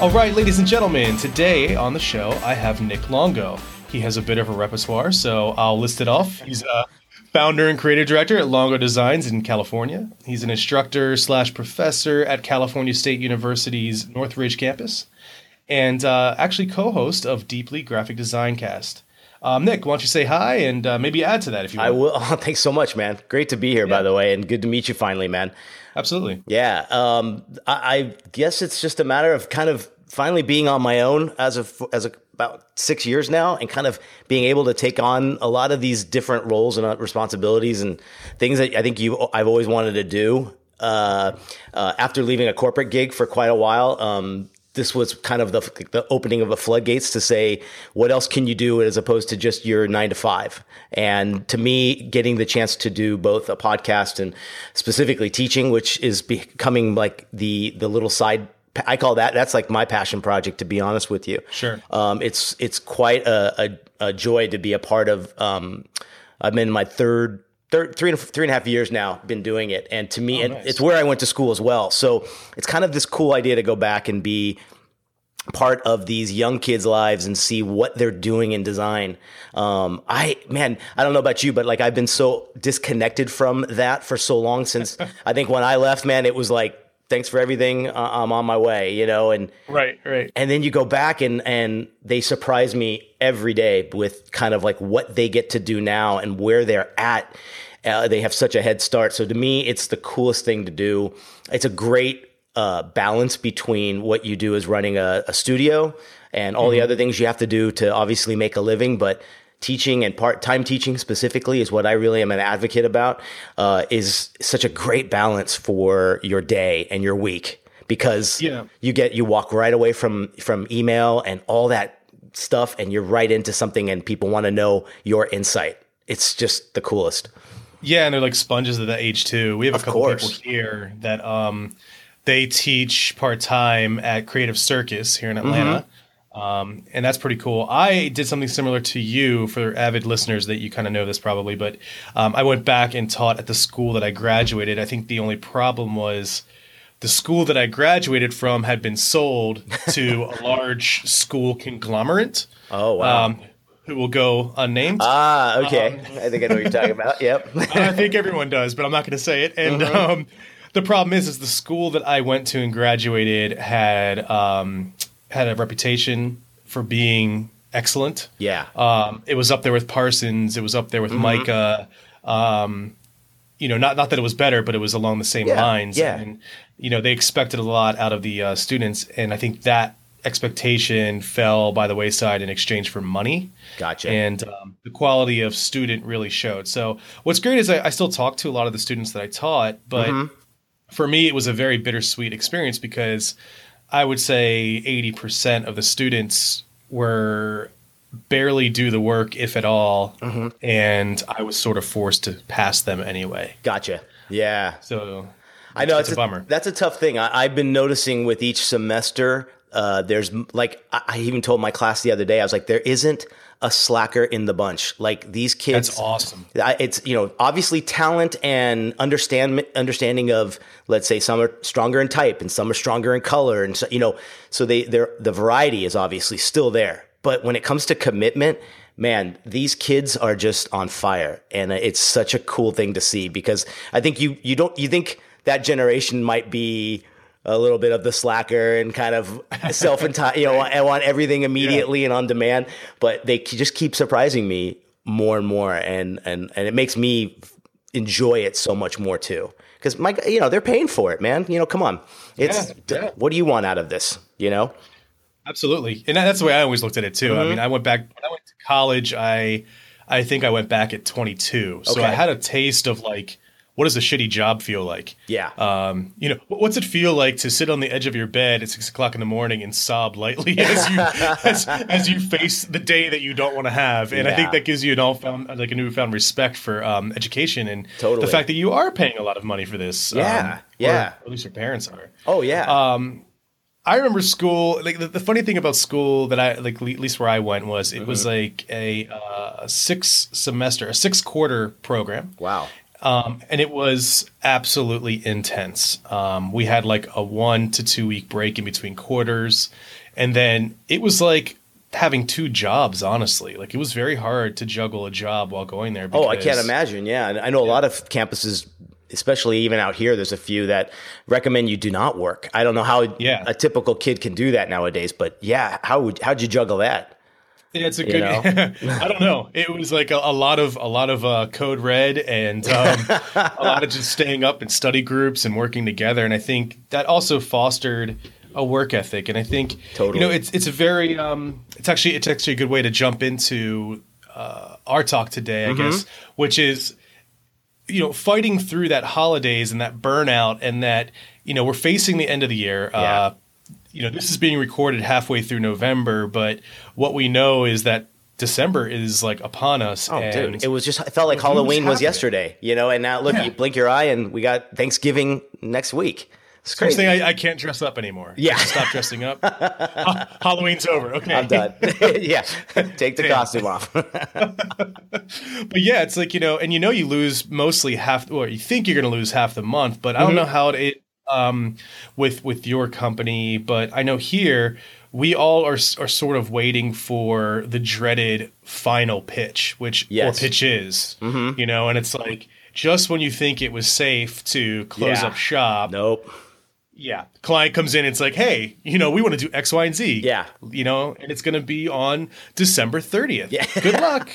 All right, ladies and gentlemen, today on the show I have Nick Longo. He has a bit of a repertoire, so I'll list it off. He's a founder and creative director at Longo Designs in California. He's an instructor slash professor at California State University's Northridge campus, and uh, actually co-host of Deeply Graphic Design Cast. Um, Nick, why don't you say hi and uh, maybe add to that if you want? I will. Oh, thanks so much, man. Great to be here, by the way, and good to meet you finally, man. Absolutely. Yeah. Um, I, I guess it's just a matter of kind of finally being on my own as of as a, about six years now, and kind of being able to take on a lot of these different roles and uh, responsibilities and things that I think you I've always wanted to do. Uh, uh, after leaving a corporate gig for quite a while, um, this was kind of the, the opening of the floodgates to say, what else can you do as opposed to just your nine to five? And to me, getting the chance to do both a podcast and specifically teaching, which is becoming like the, the little side I call that that's like my passion project to be honest with you. Sure. Um, it's it's quite a, a, a, joy to be a part of. Um, I'm in my third third, three and three and a half years now been doing it, and to me, Oh, nice. it's where I went to school as well. So it's kind of this cool idea to go back and be part of these young kids' lives and see what they're doing in design. Um, I man, I don't know about you, but like I've been so disconnected from that for so long since I think when I left, man, it was like. Thanks for everything. Uh, I'm on my way, you know, and Right, right. and then you go back and and they surprise me every day with kind of like what they get to do now and where they're at uh, they have such a head start so to me it's the coolest thing to do it's a great uh, balance between what you do as running a, a studio and all the other things you have to do to obviously make a living but teaching and part-time teaching specifically is what i really am an advocate about uh, is such a great balance for your day and your week because Yeah. you get you walk right away from from email and all that stuff and you're right into something and people want to know your insight it's just the coolest Yeah, and they're like sponges at that age too. We have a Of couple course. people here that um they teach part time at Creative Circus here in Atlanta. Um, and that's pretty cool. I did something similar to you for avid listeners that you kind of know this probably, but um, I went back and taught at the school that I graduated. I think the only problem was the school that I graduated from had been sold to a large school conglomerate. oh wow Um, who will go unnamed. ah okay Um, i think i know what you're talking about yep I think everyone does, but I'm not going to say it. And um, the problem is, is the school that I went to and graduated had um, had a reputation for being excellent. yeah Um, it was up there with Parsons. It was up there with MICA. Um, you know, not not that it was better, but it was along the same Yeah, lines. yeah. And you know, they expected a lot out of the uh, students, and I think that expectation fell by the wayside in exchange for money gotcha and um, the quality of student really showed. So what's great is I, I still talk to a lot of the students that I taught, but Mm-hmm. for me it was a very bittersweet experience because I would say eighty percent of the students were barely do the work if at all, Mm-hmm. and I was sort of forced to pass them anyway. gotcha yeah So I know it's, a bummer. That's a tough thing. I, I've been noticing with each semester. Uh, there's like I, I even told my class the other day. I was like, there isn't a slacker in the bunch. Like these kids. That's awesome. It's you know obviously talent and understand understanding of let's say some are stronger in type and some are stronger in color and so, you know so they they're the variety is obviously still there. But when it comes to commitment, man, these kids are just on fire, and it's such a cool thing to see because I think you you don't you think that generation might be a little bit of the slacker and kind of self entitled, you know, I want everything immediately and on demand. But they just keep surprising me more and more, and and and it makes me enjoy it so much more too. Because my, you know, they're paying for it, man. You know, come on, it's Yeah, yeah. what do you want out of this? You know, Absolutely, and that- that's the way I always looked at it too. I Mm-hmm. mean, I went back when I went to college. I I think I went back at 22, so Okay. I had a taste of like what does a shitty job feel like? yeah, Um, you know, what's it feel like to sit on the edge of your bed at six o'clock in the morning and sob lightly as you as, as you face the day that you don't want to have? And I think that gives you an all found like a newfound respect for um, education and Totally. the fact that you are paying a lot of money for this. Yeah, um, yeah. At least your parents are. oh yeah, Um, I remember school. Like the, the funny thing about school that I like, le- at least where I went was it was Mm-hmm. like a uh, six semester, a six quarter program. wow, Um, and it was absolutely intense. Um, we had like a one to two week break in between quarters. And then it was like having two jobs, honestly. Like it was very hard to juggle a job while going there. oh, I can't imagine. Yeah. I know a lot of campuses, especially even out here, there's a few that recommend you do not work. I don't know how Yeah. a typical kid can do that nowadays, but yeah, how would, how'd you juggle that? Yeah, it's a You good. know? I don't know. It was like a, a lot of a lot of uh, code red and um, a lot of just staying up in study groups and working together. And I think that also fostered a work ethic. And I think Totally. you know it's it's a very um, it's actually it's actually a good way to jump into uh, our talk today, I Mm-hmm. guess, which is you know fighting through that holidays and that burnout and that you know we're facing the end of the year. Yeah. Uh, you know, this is being recorded halfway through November, but what we know is that December is like upon us. Oh, and dude, it was just, it felt like Halloween was happening? yesterday, you know, and now look, Yeah. you blink your eye and we got Thanksgiving next week. It's First crazy. thing I, I can't dress up anymore. Yeah. Stop dressing up. Ha- Halloween's over. Okay, I'm done. yeah. Take the Damn. costume off. But yeah, it's like you know, and you know, you lose mostly half, or you think you're going to lose half the month. But I Mm-hmm. don't know how it um with with your company, but I know here we all are are sort of waiting for the dreaded final pitch, which Yes. or pitch is, mm-hmm. you know, and it's like just when you think it was safe to close Yeah. up shop, nope. Yeah. Client comes in, it's like, hey, you know, we want to do X, Y, and Z. Yeah. You know, and it's going to be on December 30th. Yeah. Good luck.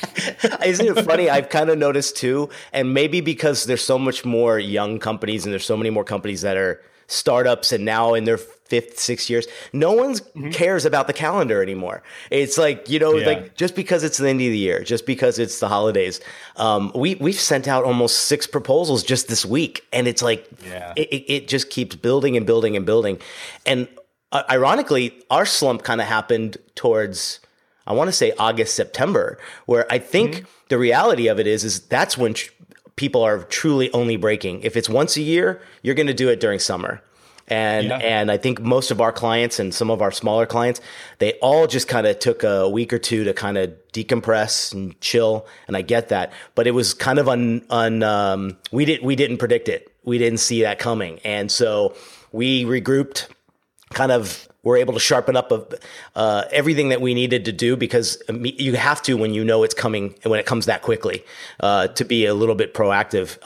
Isn't it funny? I've kind of noticed too, and maybe because there's so much more young companies and there's so many more companies that are startups and now in their fifth, sixth years, no one cares about the calendar anymore. It's like you know, Mm-hmm. Yeah. like just because it's the end of the year, just because it's the holidays, um, we we've sent out almost six proposals just this week, and it's like Yeah. it, it, it just keeps building and building and building, and uh, ironically, our slump kind of happened towards. I want to say August, September, where I think Mm-hmm. the reality of it is, is that's when tr- people are truly only breaking. If it's once a year, you're going to do it during summer. And Yeah. and I think most of our clients and some of our smaller clients, they all just kind of took a week or two to kind of decompress and chill. And I get that, but it was kind of un, un um, we didn't we didn't predict it. We didn't see that coming, and so we regrouped kind of were able to sharpen up of uh, everything that we needed to do because you have to when you know it's coming and when it comes that quickly uh, to be a little bit proactive.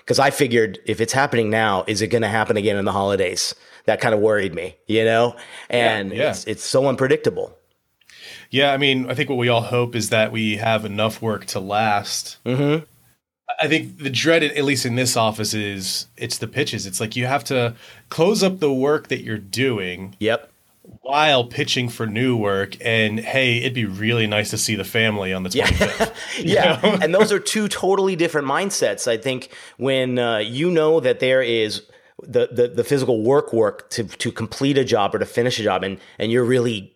Because I figured if it's happening now, is it going to happen again in the holidays? That kind of worried me, you know, and yeah. It's, it's so unpredictable. Yeah. I mean, I think what we all hope is that we have enough work to last. Mm-hmm. I think the dread, at least in this office, is it's the pitches. It's like you have to close up the work that you're doing Yep. While pitching for new work. And hey, it'd be really nice to see the family on the 25th. yeah. and those are two totally different mindsets. I think when uh, you know that there is the, the the physical work work to to complete a job or to finish a job and and you're really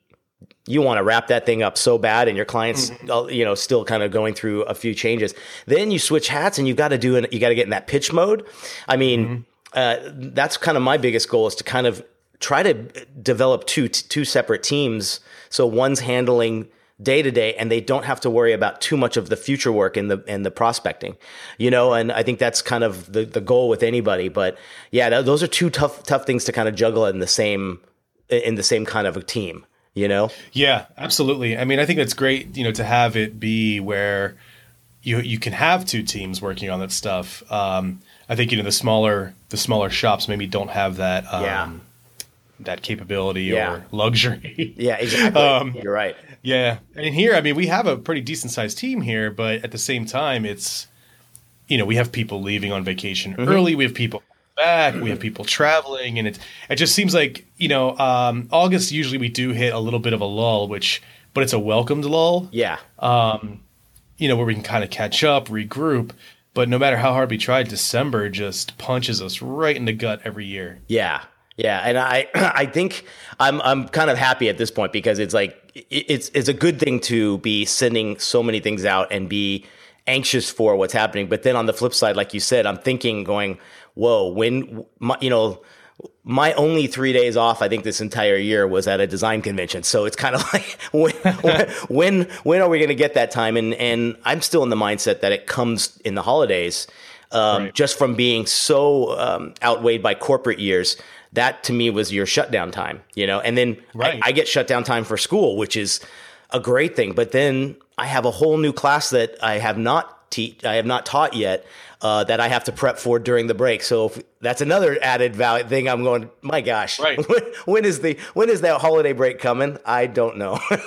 you want to wrap that thing up so bad and your clients uh, you know still kind of going through a few changes then you switch hats and you've got to do it you got to get in that pitch mode. I mean uh, that's kind of my biggest goal is to kind of try to develop two two separate teams so one's handling day to day and they don't have to worry about too much of the future work and the and the prospecting you know and i think that's kind of the, the goal with anybody but yeah th- those are two tough tough things to kind of juggle in the same in the same kind of a team you know Yeah, absolutely. I mean, I think that's great, you know, to have it be where you you can have two teams working on that stuff. Um, I think you know the smaller the smaller shops maybe don't have that um, Yeah. That capability Yeah. or luxury. yeah exactly Um, you're right yeah, and here, I mean, we have a pretty decent sized team here, but at the same time, it's you know we have people leaving on vacation Mm-hmm. early, we have people back, we have people traveling, and it it just seems like you know um, August usually we do hit a little bit of a lull, which but it's a welcomed lull yeah you know, where we can kind of catch up, regroup. But no matter how hard we try, December just punches us right in the gut every year. Yeah. Yeah, and I I think I'm I'm kind of happy at this point because it's like it's it's a good thing to be sending so many things out and be anxious for what's happening. But then on the flip side, like you said, I'm thinking going, whoa, when my, you know my only three days off, I think this entire year was at a design convention. So it's kind of like when when when, are we going to get that time? And and I'm still in the mindset that it comes in the holidays. um, Right. just from being so um, outweighed by corporate years. That to me was your shutdown time, you know. And then Right. I, I get shutdown time for school, which is a great thing. But then I have a whole new class that I have not teach, I have not taught yet. Uh, that I have to prep for during the break. So if, that's another added value thing. I'm going. My gosh, Right. when, when is the when is that holiday break coming? I don't know.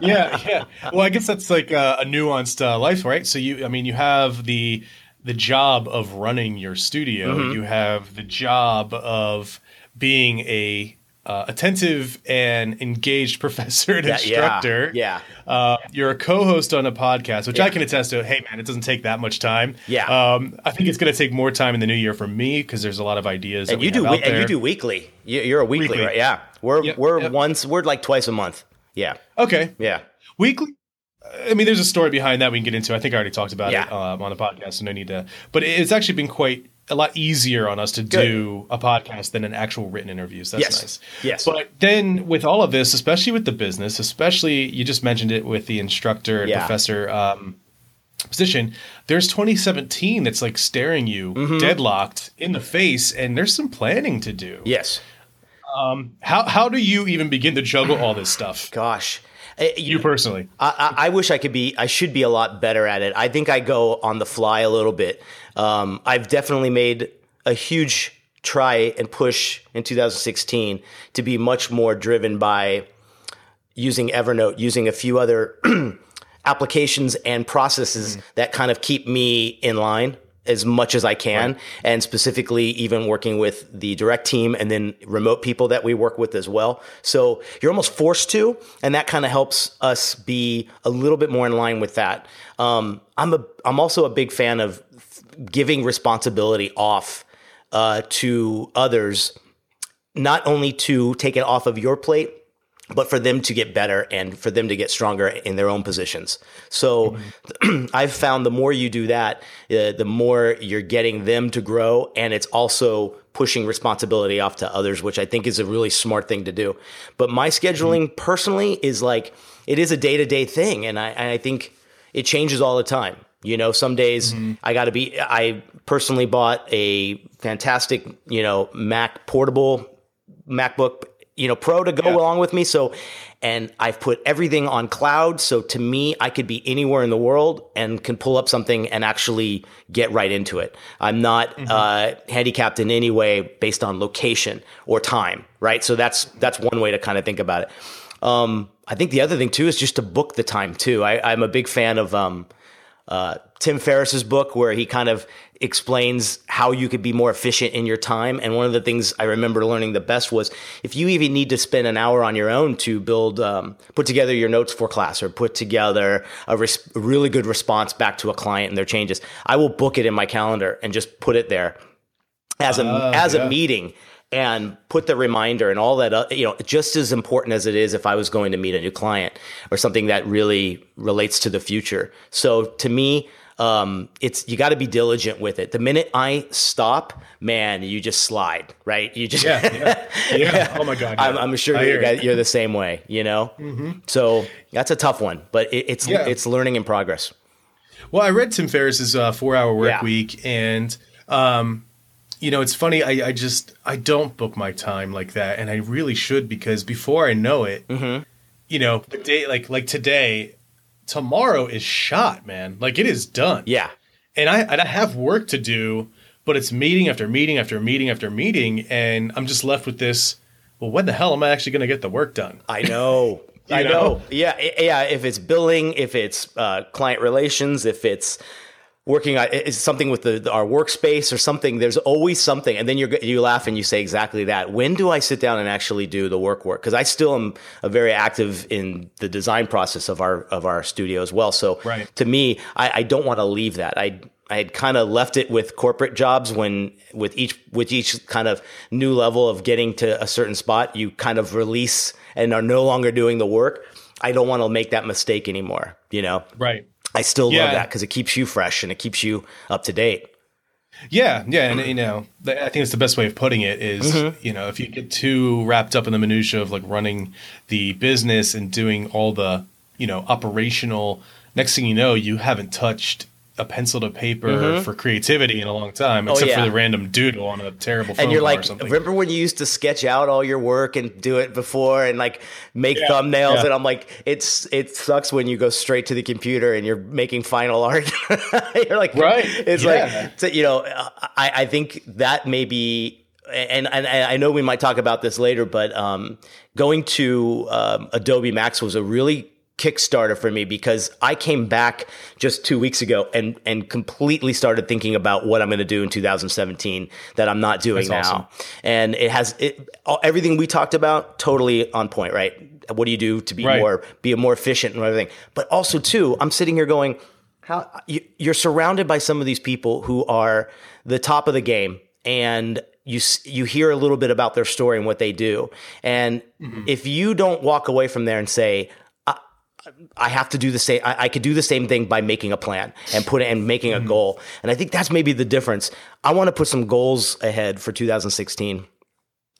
yeah, yeah. Well, I guess that's like a, a nuanced uh, life, right? So you, I mean, you have the the job of running your studio. Mm-hmm. You have the job of being a uh, attentive and engaged professor and Yeah, instructor. yeah. Uh, you're a co-host on a podcast, which I can attest to. Hey, man, it doesn't take that much time. Yeah. Um, I think it's going to take more time in the new year for me because there's a lot of ideas. and you do we- and you do weekly. You, you're a weekly, Weekly. right? Yeah, we're Yep, we're yep. once we're like twice a month. Yeah, Okay. yeah, weekly i mean there's a story behind that we can get into i think i already talked about it um, on the podcast so no need to but it's actually been quite a lot easier on us to do a podcast than an actual written interview. So that's Yes. nice Yes. but then with all of this especially with the business especially you just mentioned it with the instructor and Yeah. professor um, position there's 2017 that's like staring you Mm-hmm. deadlocked in the face and there's some planning to do yes. Um, how, how do you even begin to juggle all this stuff Gosh, you personally I, I I wish I could be. I should be a lot better at it. I think I go on the fly a little bit. Um, I've definitely made a huge try and push in 2016 to be much more driven by using Evernote, using a few other applications and processes that kind of keep me in line as much as I can, and specifically even working with the direct team and then remote people that we work with as well. So you're almost forced to, and that kind of helps us be a little bit more in line with that. Um, I'm a I'm also a big fan of giving responsibility off uh, to others, not only to take it off of your plate, but for them to get better and for them to get stronger in their own positions. So I've found the more you do that, uh, the more you're getting them to grow, and it's also pushing responsibility off to others, which I think is a really smart thing to do. But my scheduling personally is like it is a day to day thing, and I, I think it changes all the time. You know, some days I got to be. I personally bought a fantastic, you know, Mac portable MacBook, you know, Pro to go Yeah. along with me. So, and I've put everything on cloud. So to me, I could be anywhere in the world and can pull up something and actually get right into it. I'm not uh, handicapped in any way based on location or time, right? So that's that's one way to kind of think about it. Um, I think the other thing too is just to book the time too. I, I'm a big fan of um, uh, Tim Ferriss's book where he kind of explains how you could be more efficient in your time. And one of the things I remember learning the best was if you even need to spend an hour on your own to build, um, put together your notes for class or put together a, res- really good response back to a client and their changes, I will book it in my calendar and just put it there as a Ah, as yeah. a meeting and put the reminder and all that uh, you know just as important as it is if I was going to meet a new client or something that really relates to the future. So to me um, it's you got to be diligent with it. The minute I stop, man, you just slide, right? You just Yeah, yeah, yeah. Oh my god, I'm. I'm sure you're, it. you're the same way, you know. So that's a tough one, but it, it's Yeah. it's learning in progress. Well, I read Tim Ferriss's uh, Four Hour Work Yeah. Week, and um, you know, it's funny. I, I just I don't book my time like that, and I really should because before I know it, Mm-hmm. you know, the day like like today, tomorrow is shot, man. Like it is done. Yeah, and I and I have work to do, but it's meeting after meeting after meeting after meeting, and I'm just left with this. Well, when the hell am I actually going to get the work done? I know. I know? know. Yeah, yeah. If it's billing, if it's uh, client relations, if it's working on it's something with the, our workspace or something, there's always something. And then you you laugh and you say exactly that. When do I sit down and actually do the work work? Because I still am a very active in the design process of our of our studio as well. So Right. to me, I, I don't want to leave that. I I had kind of left it with corporate jobs when with each with each kind of new level of getting to a certain spot, you kind of release and are no longer doing the work. I don't want to make that mistake anymore. You know, Right. I still love that because it keeps you fresh and it keeps you up to date. Yeah, yeah, and you know, I think it's the best way of putting it is, Mm-hmm. you know, if you get too wrapped up in the minutia of like running the business and doing all the, you know, operational, next thing you know, you haven't touched a pencil to paper for creativity in a long time, except Mm-hmm. Oh, yeah. for the random doodle on a terrible phone and you're like, remember when you used to sketch out all your work and do it before and like make Yeah, thumbnails? yeah. And I'm like, it's it sucks when you go straight to the computer and you're making final art. you're like, Right, It's like, you know, I, I think that may be. And, and I know we might talk about this later, but um, going to um, Adobe Max was a really Kickstarter for me because I came back just two weeks ago and and completely started thinking about what I'm going to do in 2017 that I'm not doing That's now. awesome. And it has it, all, everything we talked about totally on point, right? What do you do to be Right. more be more efficient and everything? But also too, I'm sitting here going, how you, you're surrounded by some of these people who are the top of the game and you you hear a little bit about their story and what they do and mm-hmm. if you don't walk away from there and say I, I have to do the same I, I could do the same thing by making a plan and put it and making a goal and I think that's maybe the difference I want to put some goals ahead for 2016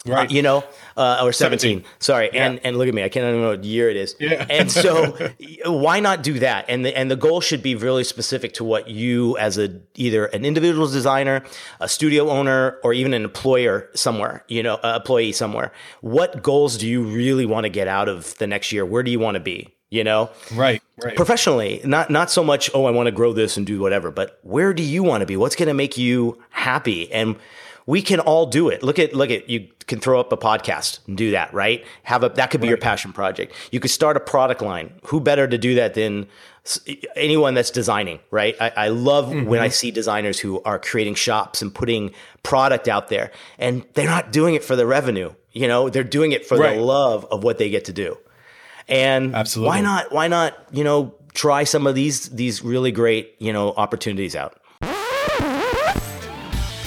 right. you know, uh, or 17. 17. Sorry. And and look at me. I can't even know what year it is. Yeah. And so why not do that? And the and the goal should be really specific to what you as a either an individual designer, a studio owner, or even an employer somewhere, you know, a employee somewhere. What goals do you really want to get out of the next year? Where do you want to be? You know? right. Right. professionally not not so much oh i want to grow this and do whatever but where do you want to be? What's going to make you happy? And we can all do it. Look at look at you can throw up a podcast and do that right? Have a that could be your passion project. You could start a product line. Who better to do that than anyone that's designing right? I, I love mm-hmm. when i see designers who are creating shops and putting product out there and they're not doing it for the revenue you know? They're doing it for Right. the love of what they get to do and Absolutely. why not why not you know try some of these these really great you know opportunities out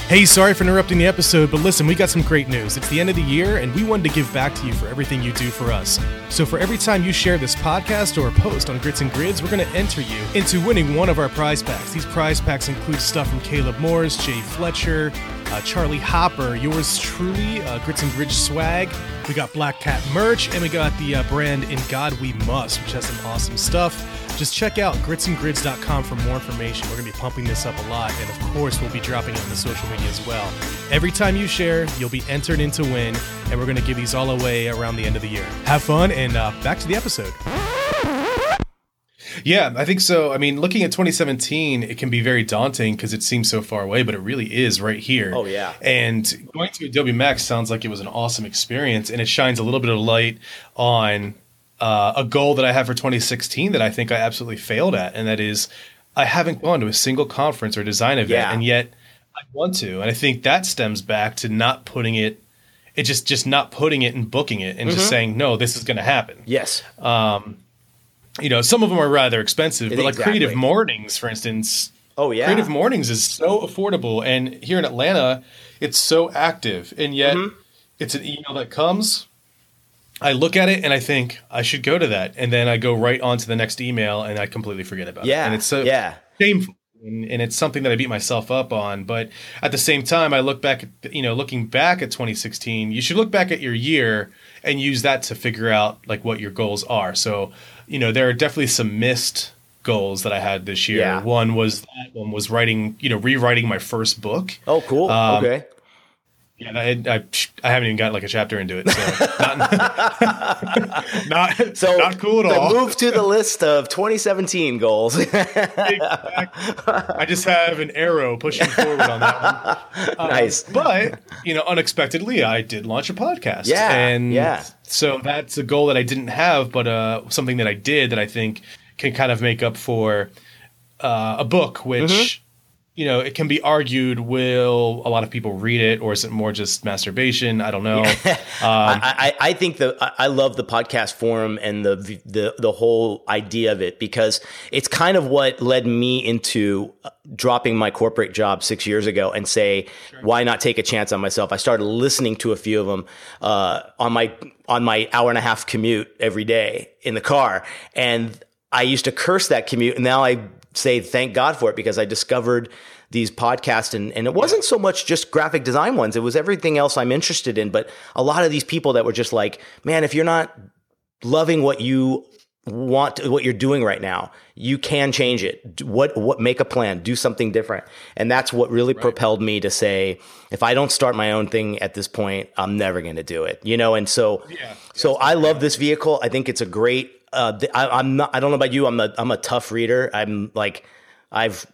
Hey, sorry for interrupting the episode, but listen, we got some great news. It's the end of the year, and we wanted to give back to you for everything you do for us. So, for every time you share this podcast or post on Grits and Grids, we're going to enter you into winning one of our prize packs. These prize packs include stuff from Caleb Morris, Jay Fletcher, uh, Charlie Hopper, yours truly, uh, Grits and Grids swag. We got Black Cat merch, and we got the uh, brand In God We Must, which has some awesome stuff. Just check out gritsandgrids.com for more information. We're going to be pumping this up a lot, and of course, we'll be dropping it on the social media as well. Every time you share, you'll be entered into win, and we're going to give these all away around the end of the year. Have fun, and uh, back to the episode. Yeah, I think so. I mean, looking at 2017, it can be very daunting because it seems so far away, but it really is right here. Oh, yeah. And going to Adobe Max sounds like it was an awesome experience, and it shines a little bit of light on uh, a goal that I have for 2016 that I think I absolutely failed at, and that is I haven't gone to a single conference or design event, Yeah. and yet I want to. And I think that stems back to not putting it, it just just not putting it and booking it, and Mm-hmm. just saying no, this is going to happen yes you know, some of them are rather expensive, but like Creative Mornings, for instance, oh yeah Creative Mornings is so affordable, and here in Atlanta, it's so active, and yet Mm-hmm. it's an email that comes. I look at it and I think I should go to that, and then I go right on to the next email, and I completely forget about it. yeah and it's so yeah shameful. And, and it's something that I beat myself up on. But at the same time, I look back at, you know, looking back at 2016, you should look back at your year and use that to figure out like what your goals are. So, you know, there are definitely some missed goals that I had this year. Yeah. One was that one was writing, you know, rewriting my first book. oh cool Um, okay Yeah, I, I, I haven't even got like a chapter into it. So not, not, so not cool at all. move to the list of 2017 goals I just have an arrow pushing forward on that one. Um, Nice. But, you know, unexpectedly, I did launch a podcast. Yeah, And yeah. So that's a goal that I didn't have, but uh, something that I did that I think can kind of make up for uh, a book, which, Mm-hmm. You know, it can be argued will a lot of people read it or is it more just masturbation? I don't know. I, I I think the I- love the podcast forum and the the the whole idea of it because it's kind of what led me into uh, dropping my corporate job six years ago and say why not take a chance on myself. I started listening to a few of them uh, on my on my hour and a half commute every day in the car, and I used to curse that commute, and now I say thank God for it because I discovered these podcasts and, and it wasn't so much just graphic design ones. It was everything else i'm interested in. But a lot of these people that were just like man if you're not loving what you want to, what you're doing right now, you can change it. What what make a plan, do something different. And that's what really right. propelled me to say if I don't start my own thing at this point, I'm never going to do it. You know, and so yeah, so I love this vehicle. I think it's a great uh, I, am not I don't know about you, I'm a I'm a tough reader. I'm like I've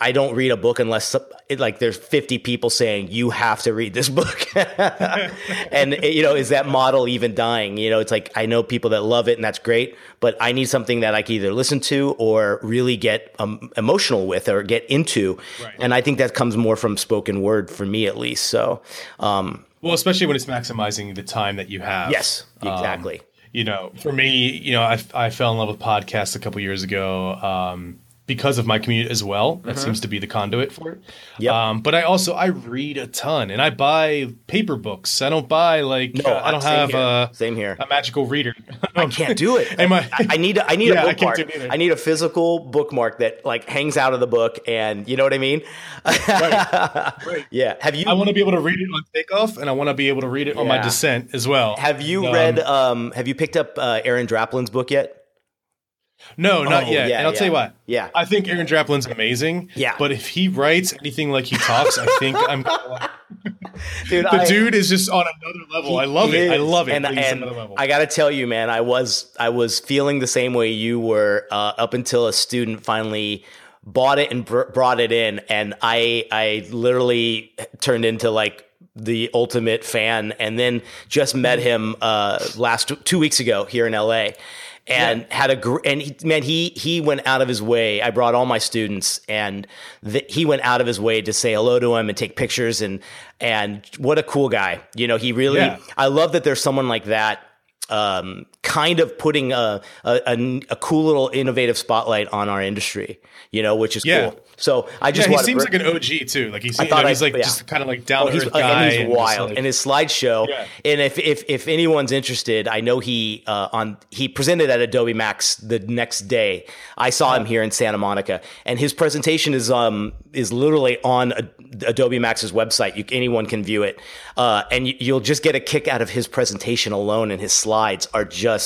I don't read a book unless like there's 50 people saying you have to read this book. and you know, is that model even dying? You know, it's like I know people that love it and that's great, but I need something that I can either listen to or really get um, emotional with or get into. Right. And I think that comes more from spoken word for me at least. So, um, well, especially when it's maximizing the time that you have. Yes, exactly. Um, you know, for me, you know, I, I fell in love with podcasts a couple years ago. Um, because of my commute as well. That mm-hmm. seems to be the conduit for it. Yep. Um, but I also I read a ton and I buy paper books. I don't buy like no, uh, I don't have here. a same here a magical reader. I can't do it. Am I, I, I need a, I need yeah, a bookmark. I, I, need a physical bookmark that like hangs out of the book and you know what I mean. right. right. Yeah. Have you? I want to be able to read it on takeoff and I want to be able to read it yeah. on my descent as well. Have you um, read? Um, have you picked up uh, Aaron Draplin's book yet? No, not oh, yet. Yeah, and I'll yeah. tell you what. Yeah. I think Aaron Draplin's amazing. Yeah. But if he writes anything like he talks, I think I'm dude, the I, dude is just on another level. I love it. Is. I love it. And, and I got to tell you, man, I was I was feeling the same way you were uh, up until a student finally bought it and br- brought it in, and I I literally turned into like the ultimate fan, and then just met him uh, last two weeks ago here in LA and yeah. had a gr- and he, man he he went out of his way i brought all my students and the, he went out of his way to say hello to him and take pictures and and what a cool guy you know he really yeah. i love that there's someone like that um, kind of putting a, a, a, a, cool little innovative spotlight on our industry, you know, which is yeah. cool. So I just yeah, he seems like an OG too. Like he's, you know, he's like yeah. just kind of like down oh, he's, guy. And he's wild. Like, and his slideshow. Yeah. And if, if if anyone's interested, I know he uh, on he presented at Adobe Max the next day. I saw him here in Santa Monica, and his presentation is um is literally on Adobe Max's website. You, anyone can view it, uh, and you, you'll just get a kick out of his presentation alone. And his slides are just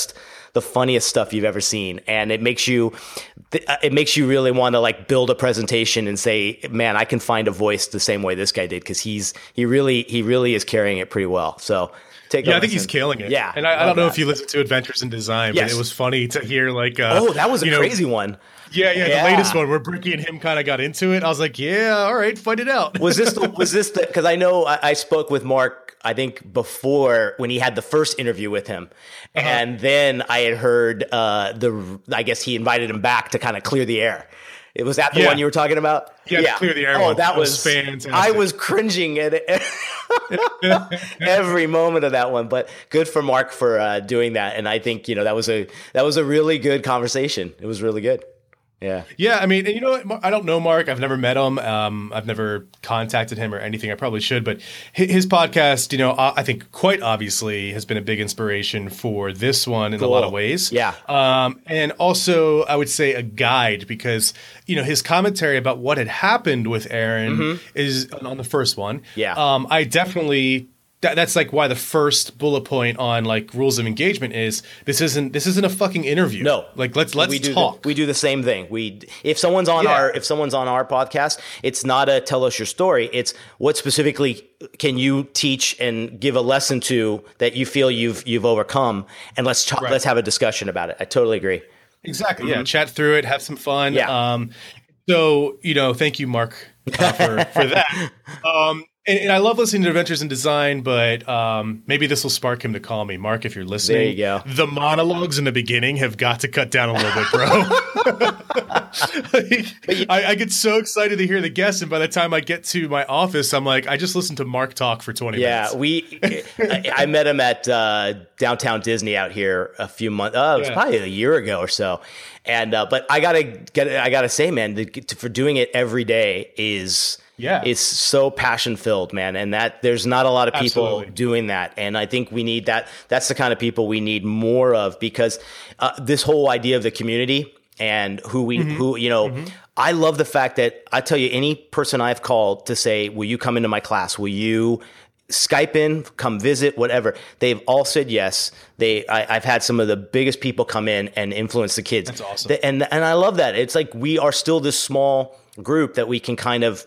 the funniest stuff you've ever seen, and it makes you it makes you really want to like build a presentation and say, man, I can find a voice the same way this guy did because he's he really he really is carrying it pretty well. So take. Yeah, I think he's killing it. Yeah, and I, I don't know that. if you listen to Adventures in Design, yes. but it was funny to hear like. Uh, oh, that was a crazy know, one. Yeah, yeah, yeah, the latest one where Brickey and him kind of got into it. I was like, yeah, all right, fight it out. was this the, was this the because I know I, I, spoke with Mark I think before when he had the first interview with him, uh-huh. and then I had heard uh, the I guess he invited him back to kind of clear the air. It was that the yeah. one you were talking about? Yeah, yeah. clear the air. Oh, that was, was fantastic. I was cringing at every moment of that one. But good for Mark for uh, doing that, and I think you know that was a that was a really good conversation. It was really good. Yeah. Yeah. I mean, you know what? I don't know Mark. I've never met him. Um, I've never contacted him or anything. I probably should. But his podcast, you know, I think quite obviously has been a big inspiration for this one in cool. a lot of ways. Yeah. Um, and also, I would say a guide because, you know, his commentary about what had happened with Aaron mm-hmm. is on the first one. Yeah. Um, I definitely that, that's like why the first bullet point on like rules of engagement is this isn't this isn't a fucking interview. No, like let's let's we do talk. The, we do the same thing. We if someone's on yeah. our if someone's on our podcast, it's not a tell us your story. It's what specifically can you teach and give a lesson to that you feel you've you've overcome, and let's talk, right. let's have a discussion about it. I totally agree. Exactly. Mm-hmm. Yeah. Chat through it. Have some fun. Yeah. Um, so you know, thank you, Mark, uh, for for that. Um, and, and, I love listening to Adventures in Design, but um, maybe this will spark him to call me. Mark, if you're listening, there you go. The monologues in the beginning have got to cut down a little bit, bro. like, I, I, get so excited to hear the guests, and by the time I get to my office, I'm like, I just listened to Mark talk for 20 yeah, minutes. Yeah, we. I, I, met him at uh, downtown Disney out here a few months. Uh, it was yeah. probably a year ago or so. And uh, but I gotta get. I gotta say, man, the, for doing it every day is yeah it's so passion filled man and that there's not a lot of people Absolutely. doing that and i think we need that that's the kind of people we need more of because uh, this whole idea of the community and who we mm-hmm. who you know mm-hmm. i love the fact that i tell you any person i've called to say will you come into my class will you Skype in, come visit, whatever. They've all said yes. They, I, have had some of the biggest people come in and influence the kids. That's awesome. They, and and I love that. It's like we are still this small group that we can kind of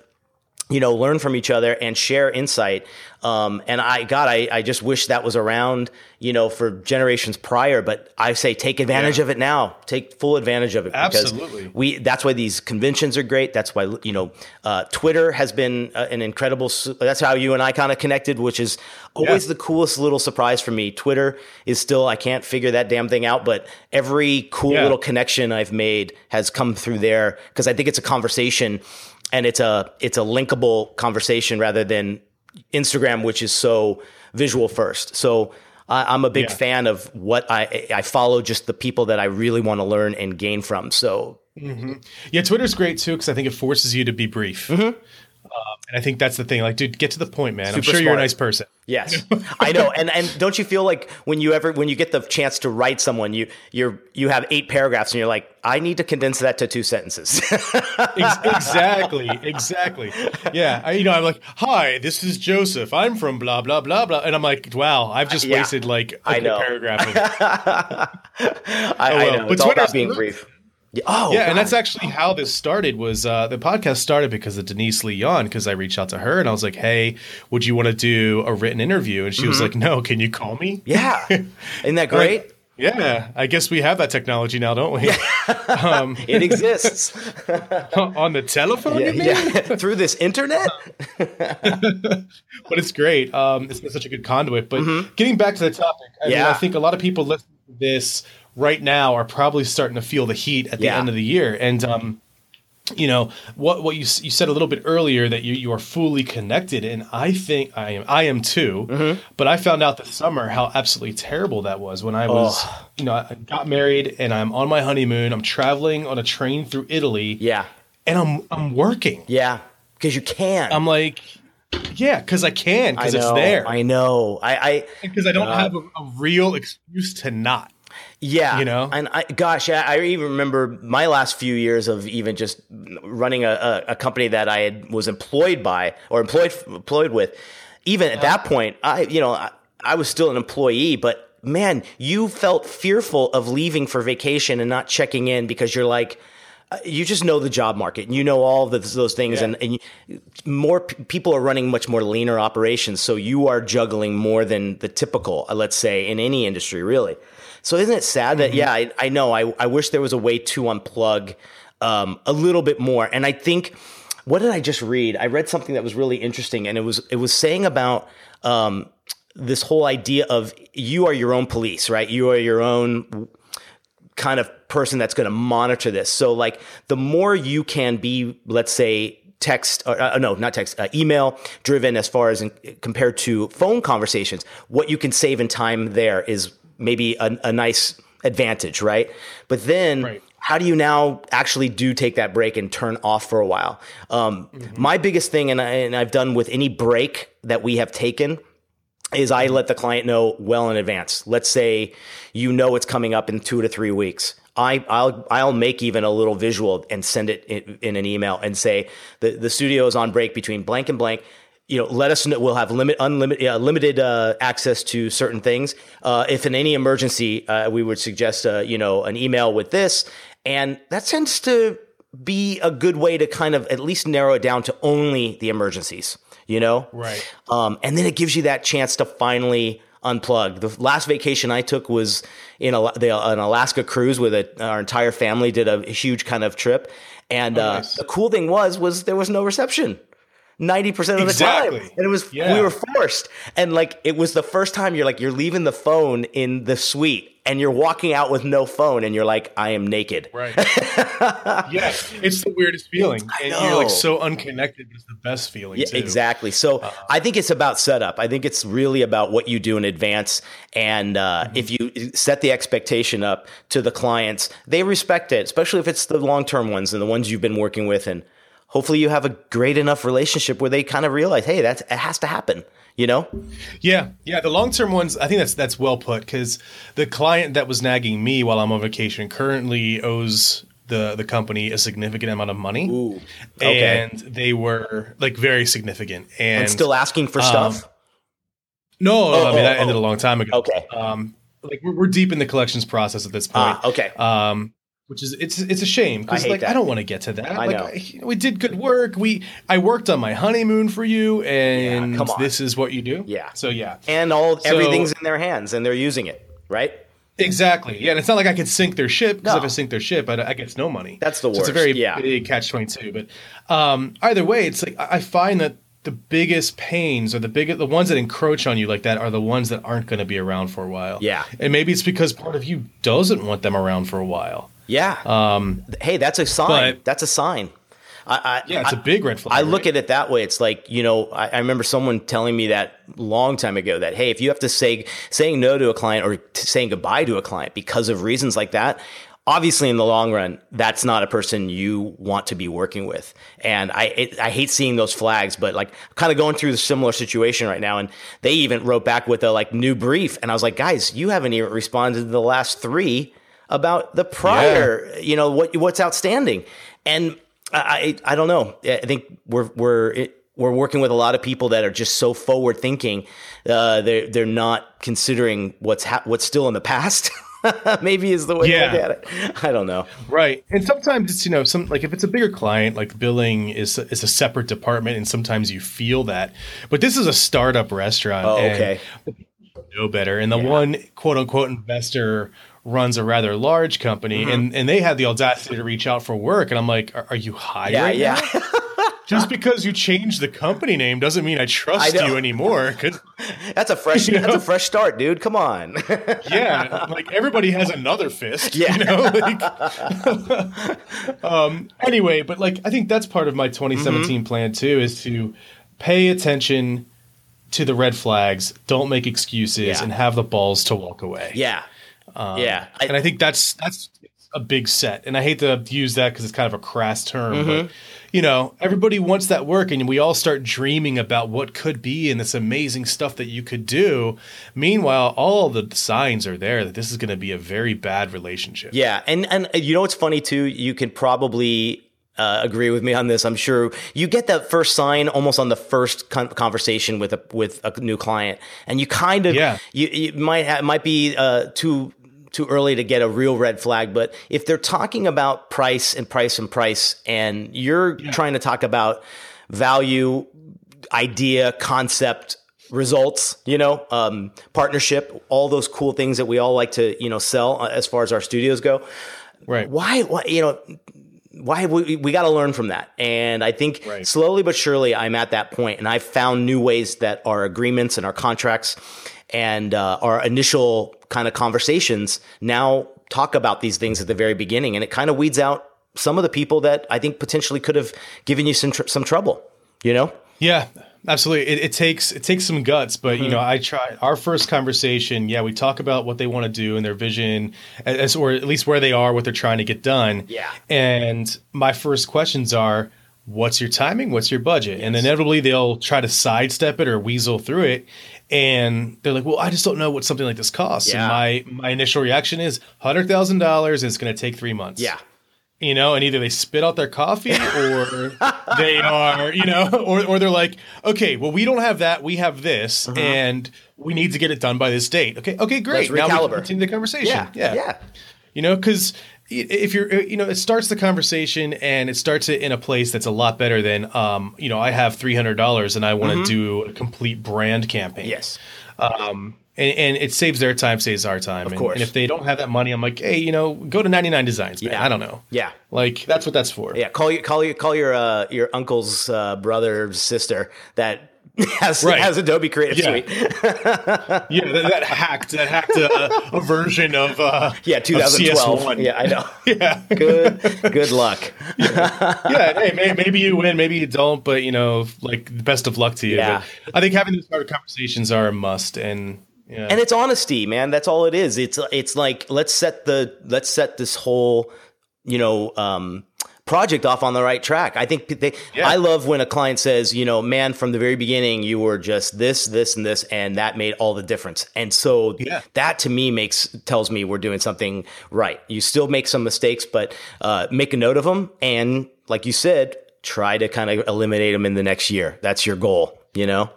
you know, learn from each other and share insight. Um, and I, God, I, I just wish that was around, you know, for generations prior. But I say take advantage Yeah. of it now. Take full advantage of it. because Absolutely. We that's why these conventions are great. That's why you know, uh, Twitter has been uh, an incredible. That's how you and I kind of connected, which is always Yeah. the coolest little surprise for me. Twitter is still I can't figure that damn thing out, but every cool Yeah. little connection I've made has come through there because I think it's a conversation and it's a it's a linkable conversation rather than Instagram, which is so visual first. So I, I'm a big Yeah. fan of what I I follow just the people that I really want to learn and gain from. So Yeah, Twitter's great too because I think it forces you to be brief. Um, and I think that's the thing. Like, dude, get to the point, man. I'm. Super sure you're a nice person. Yes, I know, and and don't you feel like when you ever when you get the chance to write someone, you you're you have eight paragraphs, and you're like, I need to condense that to two sentences. Exactly, exactly. Yeah, I, you know, I'm like, hi, this is Joseph. I'm from blah blah blah blah, and I'm like, wow, I've just Yeah. wasted like a I know. paragraph. Of, I, I well. know But it's all about being brief. Yeah. Oh, yeah, and that's actually how this started. Was uh, the podcast started because of Denise Leon? Because I reached out to her and I was like, hey, would you want to do a written interview? And she was like, no, can you call me? Mm-hmm. yeah. Isn't that great? Yeah, I guess we have that technology now, don't we? It exists. On the telephone, you mean? yeah. Through this internet. but it's great. Um, it's been such a good conduit. But getting back to the topic, I mean, Mm-hmm. I think a lot of people listen to this right now are probably starting to feel the heat at the Yeah. end of the year. And um, you know what what you you said a little bit earlier that you you are fully connected, and I think I am I am too. Mm-hmm. But I found out this summer how absolutely terrible that was when I was you know I got married and I'm on my honeymoon. I'm traveling on a train through Italy. Yeah. and I'm I'm working. Yeah. Because you can. I'm like. Yeah, because I can, I because it's there. I know. I, I because I don't have a, a real excuse to not. Yeah, You know? and I, gosh, I, I even remember my last few years of even just running a, a, a company that I had, was employed by or employed employed with. Even at that point, I you know I, I was still an employee, but man, you felt fearful of leaving for vacation and not checking in because you're like. uh, You just know the job market, and you know all of those, things, Yeah. and, and you, more p- people are running much more leaner operations. So you are juggling more than the typical, uh, let's say, in any industry, really. So isn't it sad that yeah, I, I know. I, I wish there was a way to unplug um, a little bit more. And I think what did I just read? I read something that was really interesting, and it was it was saying about um, this whole idea of you are your own police, right? You are your own kind of person that's going to monitor this. So like the more you can be, let's say text or uh, no, not text, uh, email driven as far as in, compared to phone conversations, what you can save in time there is maybe a, a nice advantage, right? But then Right. how do you now actually do take that break and turn off for a while? Um, My biggest thing, and, I, and I've done with any break that we have taken, is I let the client know well in advance. Let's say you know it's coming up in two to three weeks. I, I'll I'll make even a little visual and send it in, in an email and say the the studio is on break between blank and blank. You know, let us know. We'll have limit unlimited uh, limited uh, access to certain things. Uh, if in any emergency, uh, we would suggest uh, you know an email with this, and that tends to be a good way to kind of at least narrow it down to only the emergencies. You know, Right. um, and then it gives you that chance to finally unplug. The last vacation I took was in a, the, an Alaska cruise with a, our entire family. Did a huge kind of trip, and uh, nice. the cool thing was was there was no reception. Ninety percent of the Exactly. time, and it was Yeah. we were forced, and like it was the first time you're like you're leaving the phone in the suite, and you're walking out with no phone, and you're like I am naked. Right. yeah, it's the weirdest feeling, and you're like so unconnected. But it's the best feeling. Yeah, too. exactly. So Uh-huh. I think it's about setup. I think it's really about what you do in advance. And uh, Mm-hmm. if you set the expectation up to the clients, they respect it, especially if it's the long term ones and the ones you've been working with. And hopefully you have a great enough relationship where they kind of realize, hey, that's, it has to happen. You know? Yeah, yeah. The long term ones, I think that's that's well put because the client that was nagging me while I'm on vacation currently owes the the company a significant amount of money, Ooh, okay. and they were like very significant, and, And still asking for um, stuff. No, Oh, I mean oh, that ended oh. a long time ago. Okay. Um, like we're, we're deep in the collections process at this point. Ah, okay. Um, which is it's it's a shame because like that. I don't want to get to that. I like know. I- we did good work. We I worked on my honeymoon for you, and on. this is what you do. Yeah. So yeah. and all So- everything's in their hands and they're using it, right? Exactly. Yeah, and it's not like I could sink their ship because No. if I sink their ship, I, I get no money. That's the So it's a very yeah. big catch twenty two. But um, either way, it's like I I find that the biggest pains or the big the ones that encroach on you like that are the ones that aren't going to be around for a while. Yeah. and maybe it's because part of you doesn't want them around for a while. Yeah. Um, hey, that's a sign. but- that's a sign. I, I, Yeah, it's a big red flag. I look right? at it that way. It's like you know, I, I remember someone telling me that long time ago that hey, if you have to say saying no to a client or t- saying goodbye to a client because of reasons like that, obviously in the long run, that's not a person you want to be working with. And I it, I hate seeing those flags, but like kind of going through the similar situation right now. And they even wrote back with a like new brief, and I was like, guys, you haven't even responded to the last three about the prior, you know, what what's outstanding. And I, I I don't know. I think we're we're it, we're working with a lot of people that are just so forward thinking. Uh, they're they're not considering what's ha- what's still in the past. Maybe is the way Yeah. to look at it. I don't know. Right. And sometimes it's, you know, some like if it's a bigger client, like billing is is a separate department and sometimes you feel that. But this is a startup restaurant. Oh, and okay. know better. And the one quote unquote investor runs a rather large company Mm-hmm. and, and they had the audacity to reach out for work. And I'm like, are, are you high Yeah, yeah. Just because you changed the company name doesn't mean I trust I know. you anymore. that's a fresh You that's a fresh start, dude. Come on. yeah, like everybody has another fist. Yeah. You know, like um anyway, but like I think that's part of my 2017 Mm-hmm. plan too is to pay attention to the red flags, don't make excuses Yeah. and have the balls to walk away. yeah. Yeah. I- and I think that's that's a big set. And I hate to use that because it's kind of a crass term, Mm-hmm. but you know, everybody wants that work, and we all start dreaming about what could be and this amazing stuff that you could do. Meanwhile, all the signs are there that this is going to be a very bad relationship. Yeah, and and you know what's funny too? You could probably uh, agree with me on this. I'm sure you get that first sign almost on the first con- conversation with a with a new client, and you kind of Yeah. you, you might ha- might be uh, too too early to get a real red flag. But if they're talking about price and price and price, and you're trying to talk about value, idea, concept results you know um, partnership all those cool things that we all like to you know sell uh, as far as our studios go Right. why why you know why we, we got to learn from that and i think Right. slowly but surely i'm at that point and i've found new ways that our agreements and our contracts and uh, our initial kind of conversations now talk about these things at the very beginning and it kind of weeds out some of the people that i think potentially could have given you some tr- some trouble you know Yeah, absolutely. It, it takes it takes some guts, but Mm-hmm. you know, I try our first conversation. Yeah, we talk about what they want to do and their vision, as or at least where they are, what they're trying to get done. Yeah. And my first questions are, "What's your timing? What's your budget?" And inevitably, they'll try to sidestep it or weasel through it. And they're like, "Well, I just don't know what something like this costs." Yeah. And my my initial reaction is hundred thousand dollars. It's going to take three months yeah you know, and either they spit out their coffee or they are, you know, or, or they're like, okay, well, we don't have that. We have this uh-huh. and we need to get it done by this date. Okay. Okay, great. Let's Now we recalibrate. continue the conversation. yeah Yeah. yeah You know, because if you're, uh, you know, it starts the conversation and it starts it in a place that's a lot better than, um, you know, I have $300 and I want to do a complete brand campaign. yes Um, and, and it saves their time, saves our time. Of and, course. And if they don't have that money, I'm like, hey, you know, go to 99 Designs, man. Yeah. I don't know. yeah Like that's what that's for. Yeah, call your call your call your uh, your uncle's uh, brother sister that has Right. has Adobe Creative Yeah. Suite. Yeah, that, that hacked that hacked uh, a version of uh, Yeah, of 2012. CS1. Yeah, I know. yeah, Good good luck. yeah. Hey, may, maybe you win, maybe you don't, but you know, like best of luck to you. Yeah. But I think having these sort of conversations are a must, and yeah, And it's honesty, man. That's all it is. It's it's like let's set the let's set this whole you know um, project off on the right track. I think they, Yeah. I love when a client says, you know, man, from the very beginning, you were just this, this, and this, and that made all the difference. And so Yeah. that to me makes tells me we're doing something right. You still make some mistakes, but uh, make a note of them, and like you said, try to kind of eliminate them in the next year. That's your goal. You know.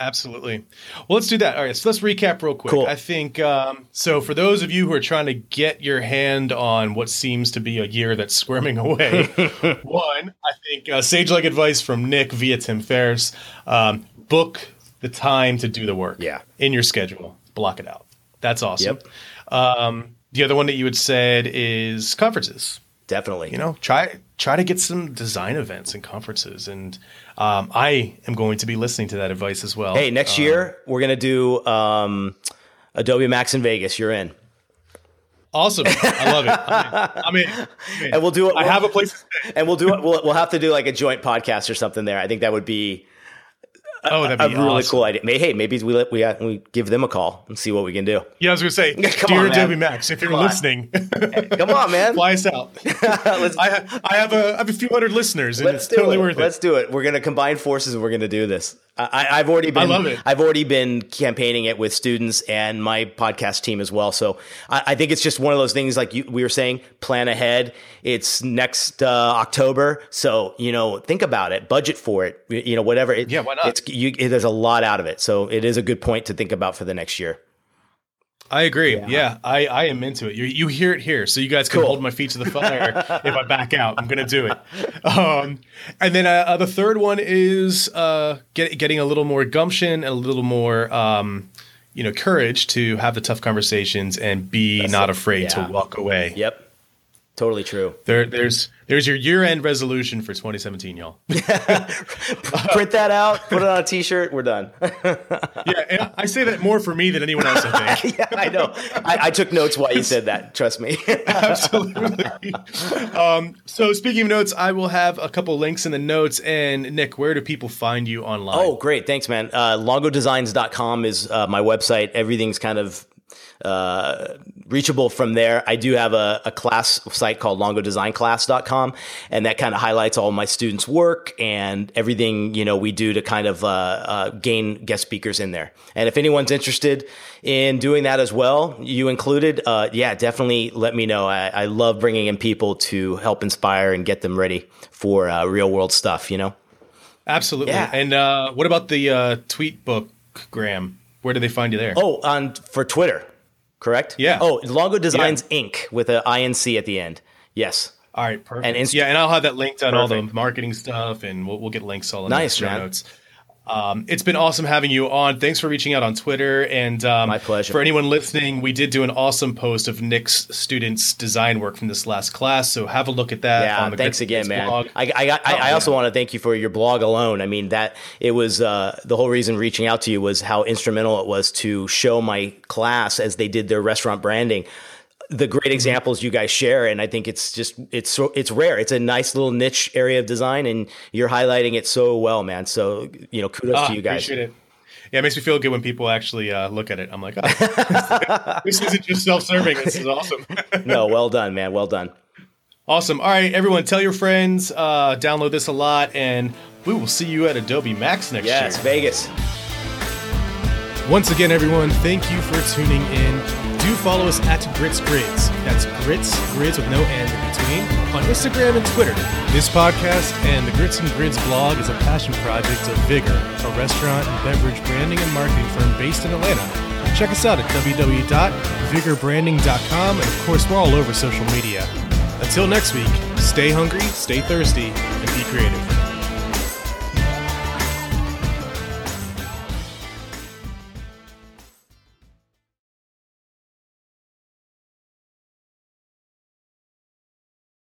Absolutely. Well, let's do that. All right, so let's recap real quick. Cool. I think um, so. For those of you who are trying to get your hand on what seems to be a year that's squirming away, one, I think uh, sage-like advice from Nick via Tim Ferriss: um, book the time to do the work. Yeah. in your schedule, block it out. That's awesome. Yep. Um, the other one that you had said is conferences Definitely. you know try try to get some design events and conferences and um, i am going to be listening to that advice as well Hey, next Um, year we're gonna do um, Adobe Max in Vegas. You're in, awesome i love it I mean. I'm in. and we'll do it. i have a place and we'll do it. We'll, we'll have to do like a joint podcast or something there. I think that would be oh that'd be a really awesome. cool idea. Hey, maybe we let, we we give them a call and see what we can do. yeah i was gonna say Come dear on, adobe max if you're Come on. listening Come on, man. fly us out let's I, I have a I have a few hundred listeners and let's it's do totally it. worth Let's do it. We're gonna combine forces and we're gonna do this. I, I've already been. I love it. I've already been campaigning it with students and my podcast team as well. So I, I think it's just one of those things, like you, we were saying, plan ahead. It's next uh, October, so you know, think about it, budget for it. You you know, whatever. It, Yeah, why not? It's you, there's a lot out of it, so it is a good point to think about for the next year. I agree. Yeah, I, I am into it. You, you hear it here, so you guys can Cool. hold my feet to the fire if I back out. I'm going to do it. Um, and then uh, uh, the third one is uh, get, getting a little more gumption, and a little more, um, you know, courage to have the tough conversations and be not it. afraid Yeah. to walk away. Yep, totally true. There, there's there's your year end resolution for 2017, y'all. Print that out, put it on a T-shirt. We're done. yeah, and I say that more for me than anyone else. I think. yeah, I know. I, I took notes while you said that. Trust me. Absolutely. um, so, speaking of notes, I will have a couple links in the notes. And Nick, where do people find you online? Oh, great. Thanks, man. Uh, longodesigns.com is uh, my website. Everything's kind of uh, reachable from there. I do have a, a class site called longodesignClass.com, and that kind of highlights all my students' work and everything you know we do to kind of uh, uh, gain guest speakers in there. And if anyone's interested in doing that as well, you included, uh, yeah, definitely let me know. I, I love bringing in people to help inspire and get them ready for uh, real world stuff. You know. Absolutely. Yeah. And uh, what about the uh, tweet book, Graham? Where do they find you there? Oh, on for Twitter, correct? Yeah. Oh, Longo Designs Inc. with a INC at the end. Yes. All right, perfect. And Inst- yeah, and I'll have that linked on all the marketing stuff, and we'll, we'll get links all in Nice, the show man. notes. Um, it's been awesome having you on. Thanks for reaching out on Twitter. And um, My pleasure. For anyone listening, we did do an awesome post of Nick's students' design work from this last class. So have a look at that. Yeah. on the Thanks again, man. blog. I, I, got, I, Oh, I also yeah. want to thank you for your blog alone. I mean, that it was uh, the whole reason reaching out to you was how instrumental it was to show my class as they did their restaurant branding. The Mm-hmm. great examples you guys share, and I think it's just it's so it's rare. It's a nice little niche area of design, and you're highlighting it so well, man. So you know, kudos Ah, to you guys. Appreciate it. Yeah, it makes me feel good when people actually uh, look at it. I'm like, oh, this isn't just self-serving. This is awesome. No, well done, man. Well done. awesome. All right, everyone, tell your friends. Uh, download this a lot, and we will see you at Adobe Max next Yes, year. Vegas. Once again, everyone, thank you for tuning in. Do follow us at Grits Grids. That's Grits Grids with no N in between on Instagram and Twitter. This podcast and the Grits and Grids blog is a passion project of Vigor, a restaurant and beverage branding and marketing firm based in Atlanta. Check us out at www.vigorbranding.com, and of course, we're all over social media. Until next week, stay hungry, stay thirsty, and be creative.